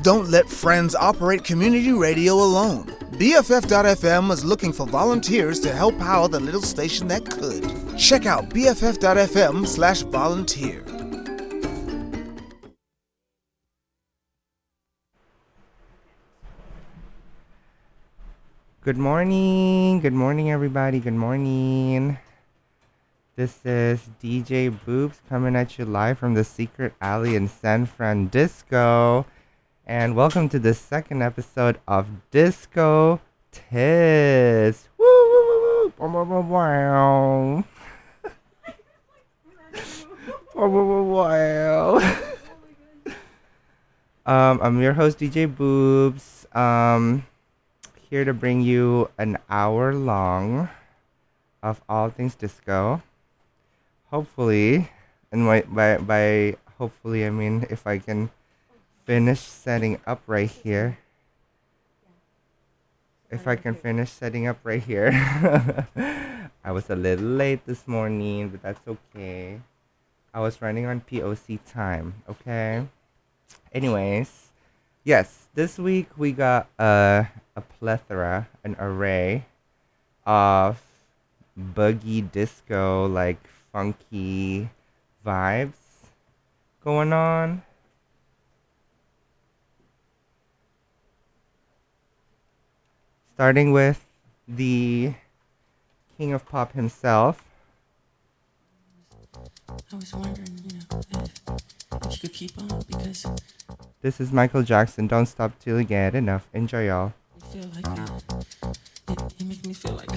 Don't let friends operate community radio alone. BFF.FM is looking for volunteers to help power the little station that could. Check out BFF.FM slash volunteer. Good morning. Good morning, everybody. Good morning. This is DJ Boobs coming at you live from the secret alley in San Francisco. And welcome to the second episode of Disco Tis. Woo, woo, woo, woo. Wow, wow, wow. um, I'm your host, DJ Boobs. Um, here to bring you an hour long of all things disco. Hopefully, and by, by, by hopefully, I mean if I can finish setting up right here. If I can finish setting up right here. I was a little late this morning, but that's okay. I was running on POC time, okay? Anyways, yes, this week we got a, a plethora, an array of boogie disco, like funky vibes going on. Starting with the king of pop himself, I was wondering, you know, if, if you could keep on because This is Michael Jackson. Don't stop till you get enough. Enjoy, y'all. I feel like it, it, it makes me feel like.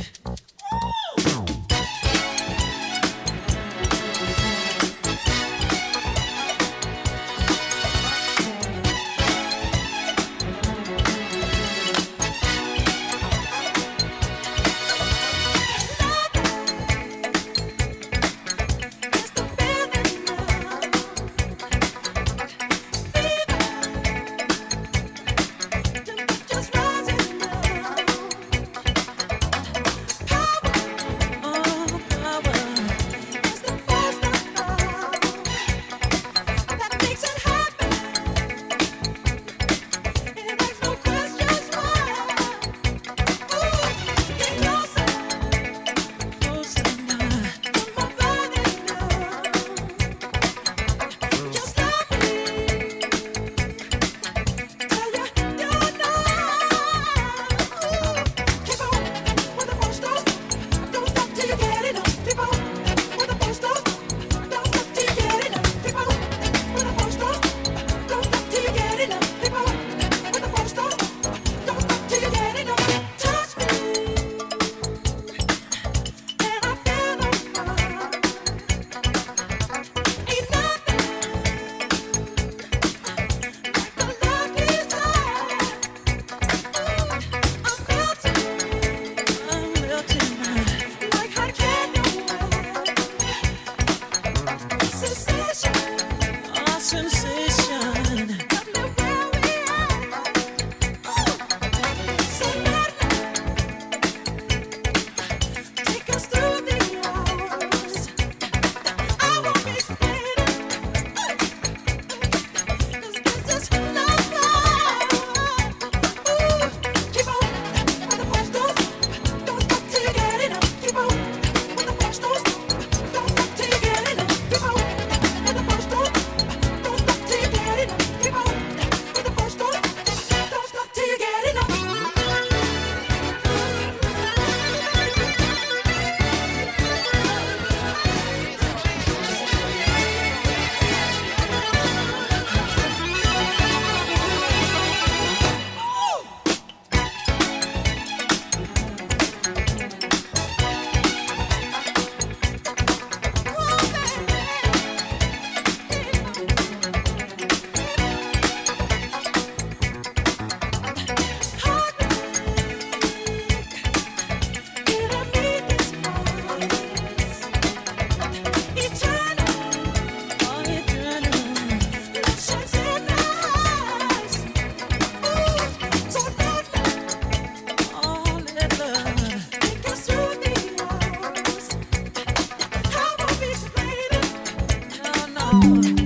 No.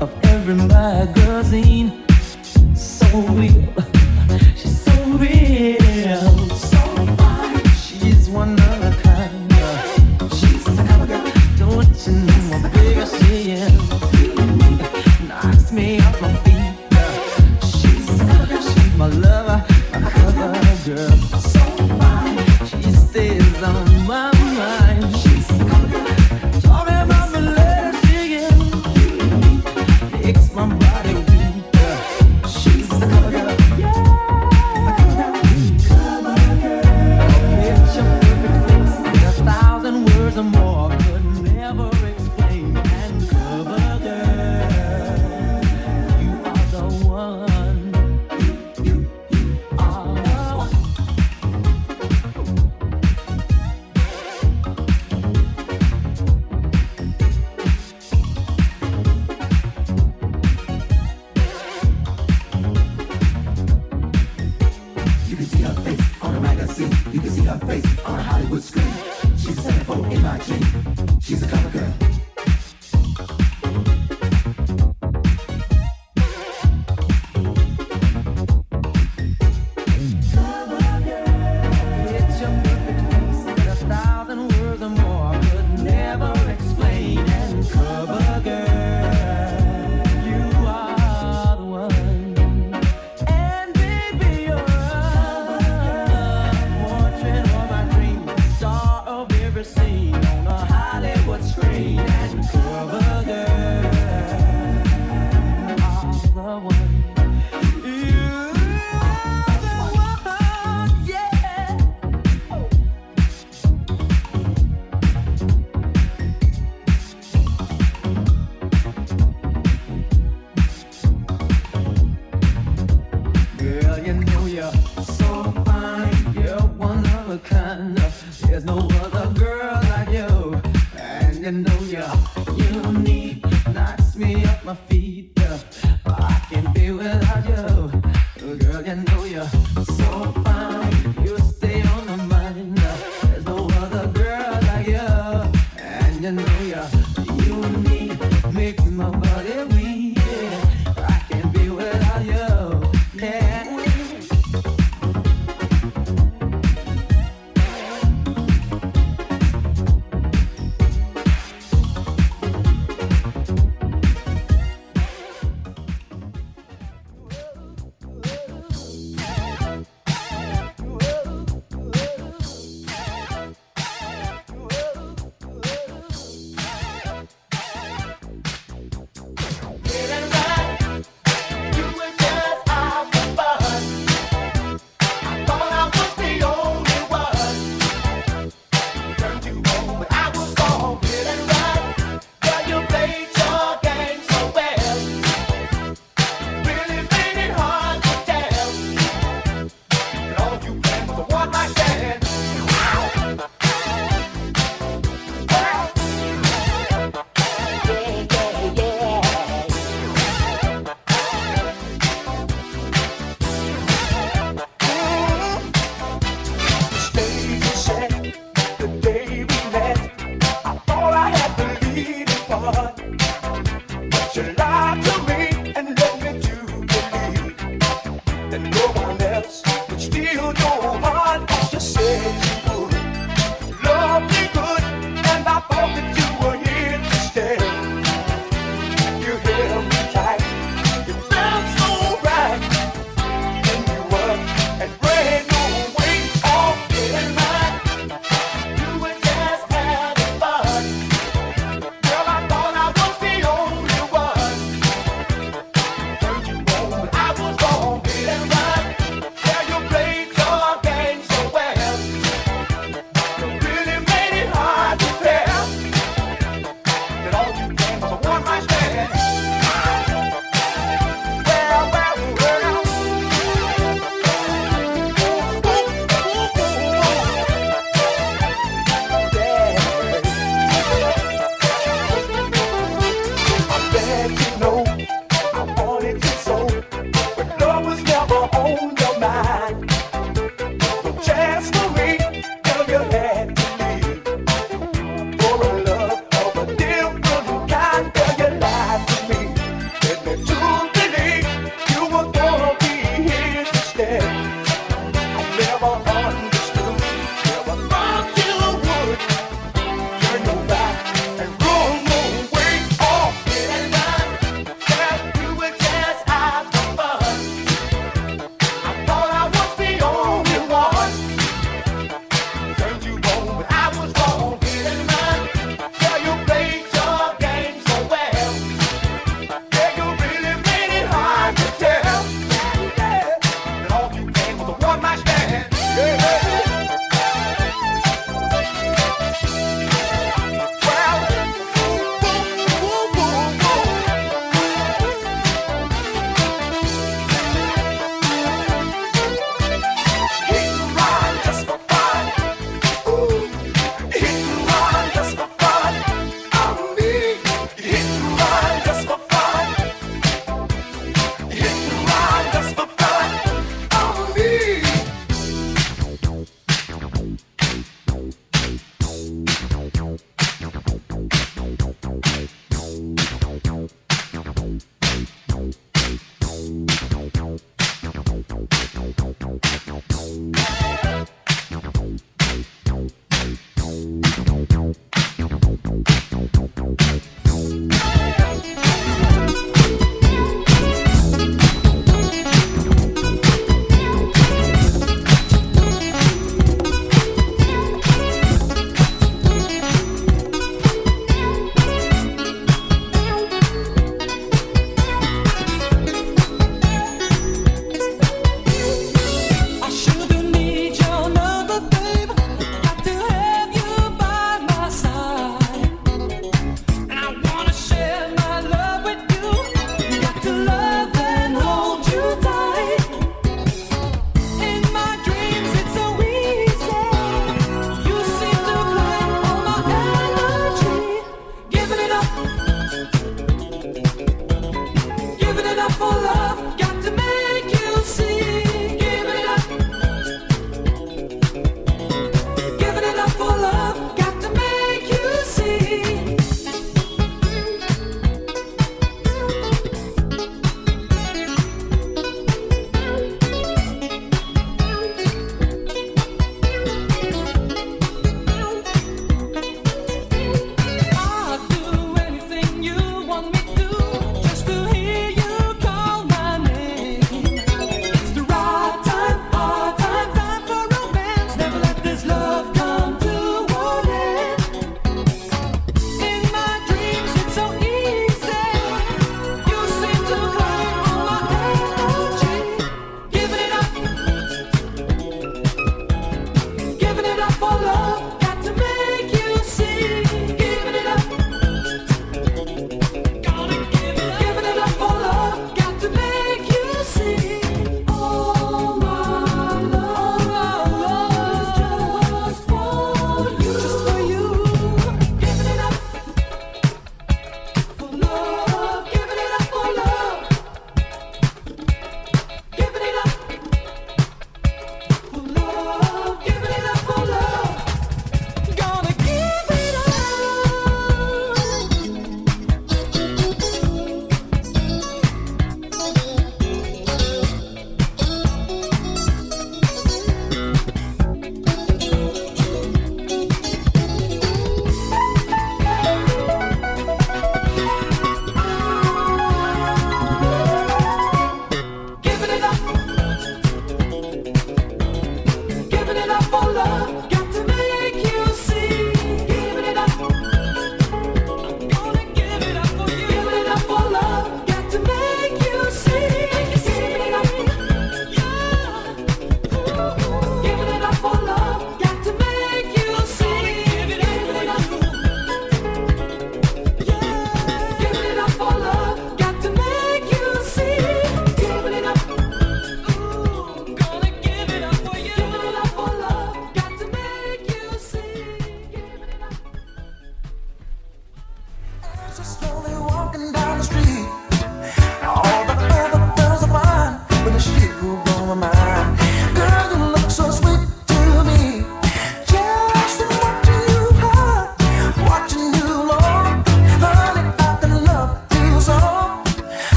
Of every magazine. So real, Girl,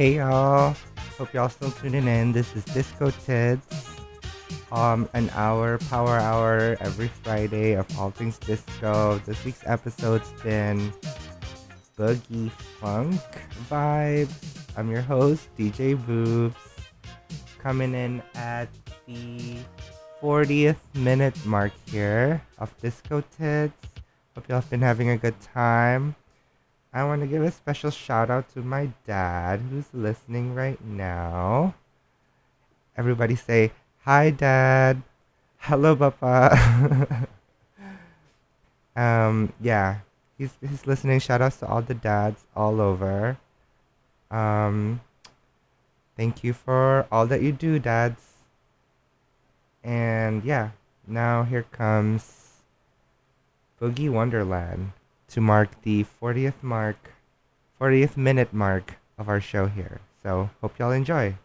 Hey y'all. Hope y'all still tuning in. This is Discotitz. Um, an hour, power hour every Friday of all things disco. This week's episode's been Boogie Funk Vibes. I'm your host, DJ Boobs. Coming in at the 40th minute mark here of Disco Tits. Hope y'all have been having a good time. I want to give a special shout out to my dad who's listening right now. Everybody say, Hi, Dad. Hello, Papa. um, yeah, he's, he's listening. Shout outs to all the dads all over. Um, thank you for all that you do, dads. And yeah, now here comes Boogie Wonderland to mark the 40th mark, 40th minute mark of our show here. So, hope y'all enjoy.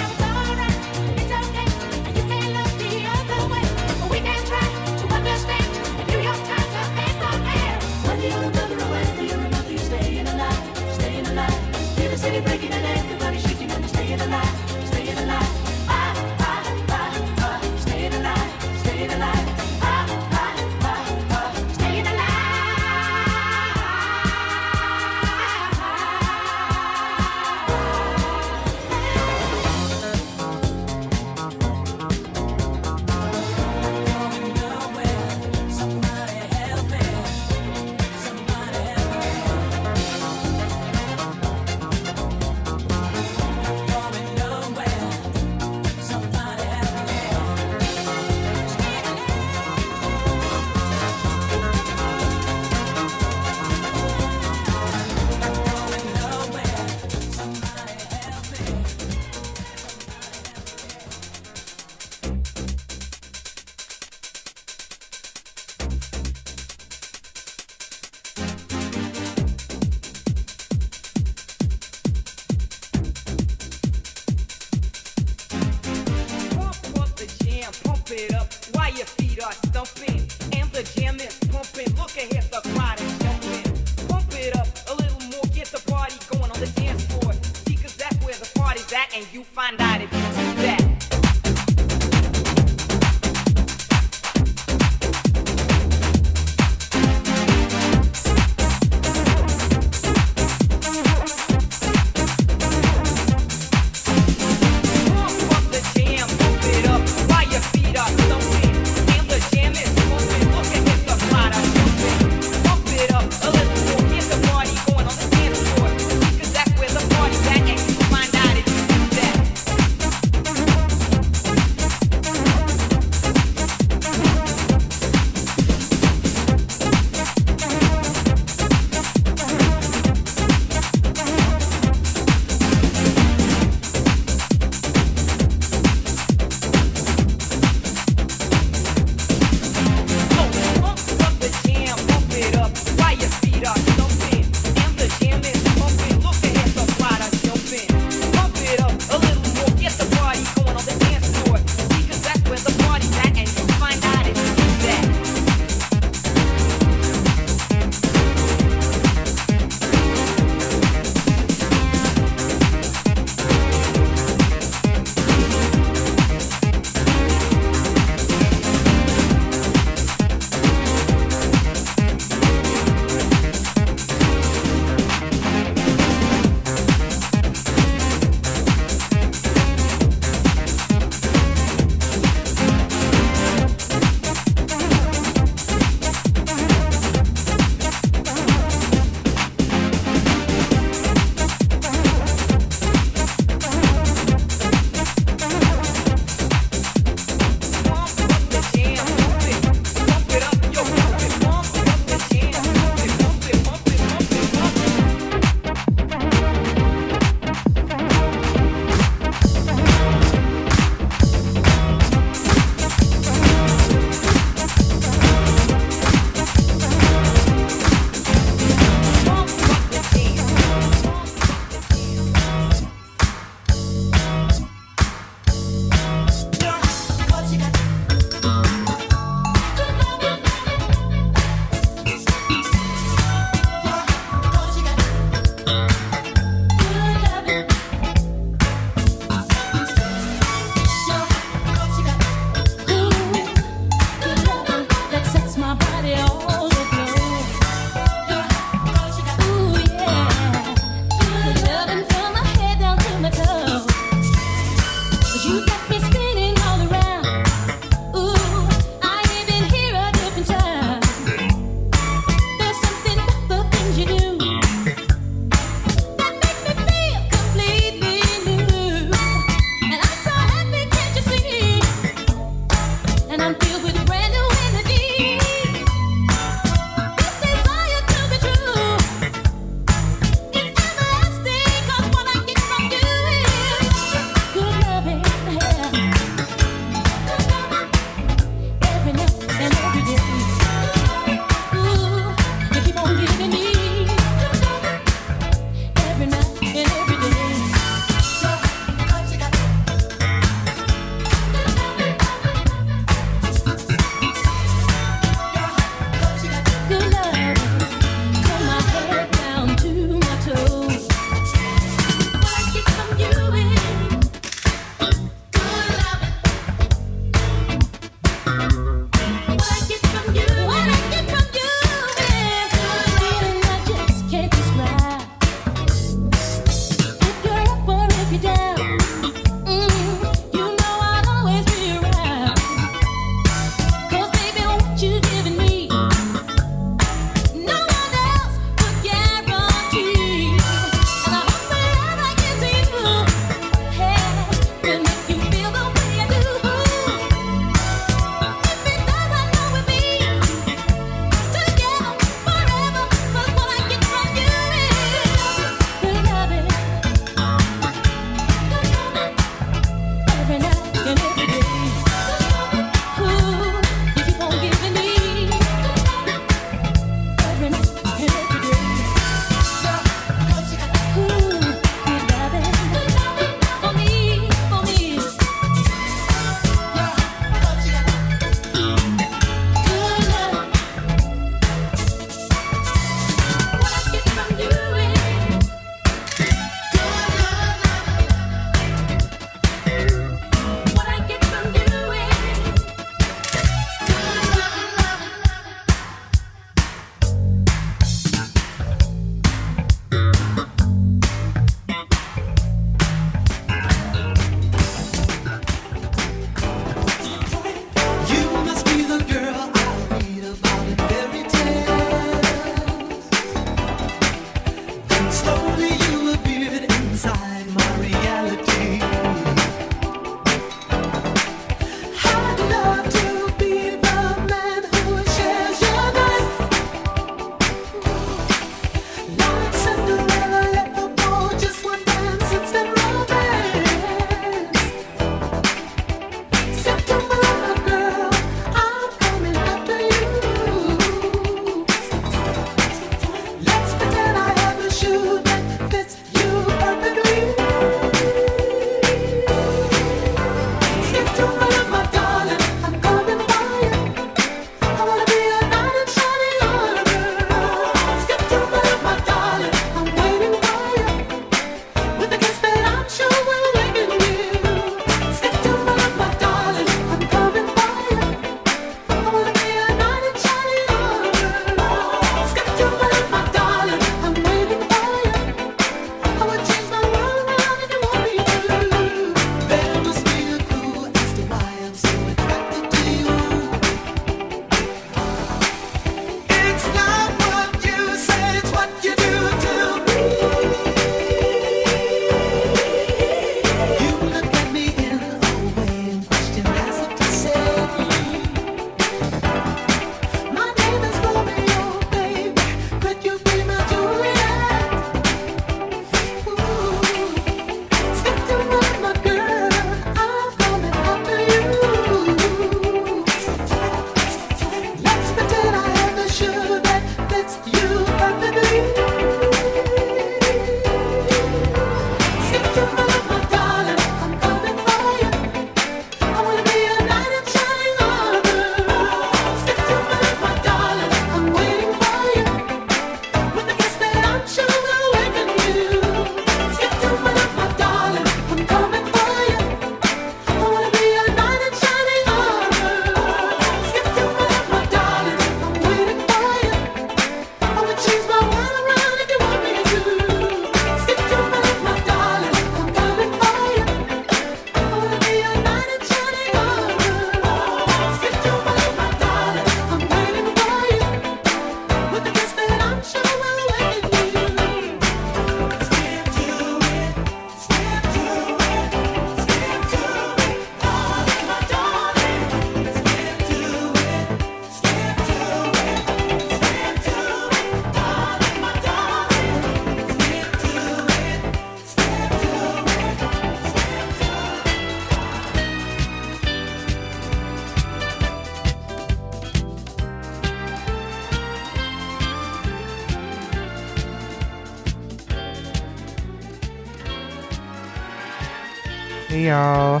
Hey y'all.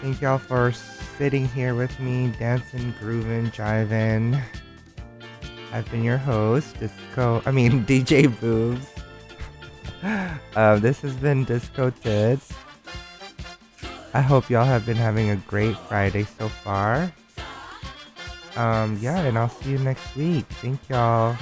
Thank y'all for sitting here with me, dancing, grooving, jiving. I've been your host, Disco. I mean, DJ Boobs. um, this has been Discotitz. I hope y'all have been having a great Friday so far. Um, yeah, and I'll see you next week. Thank y'all.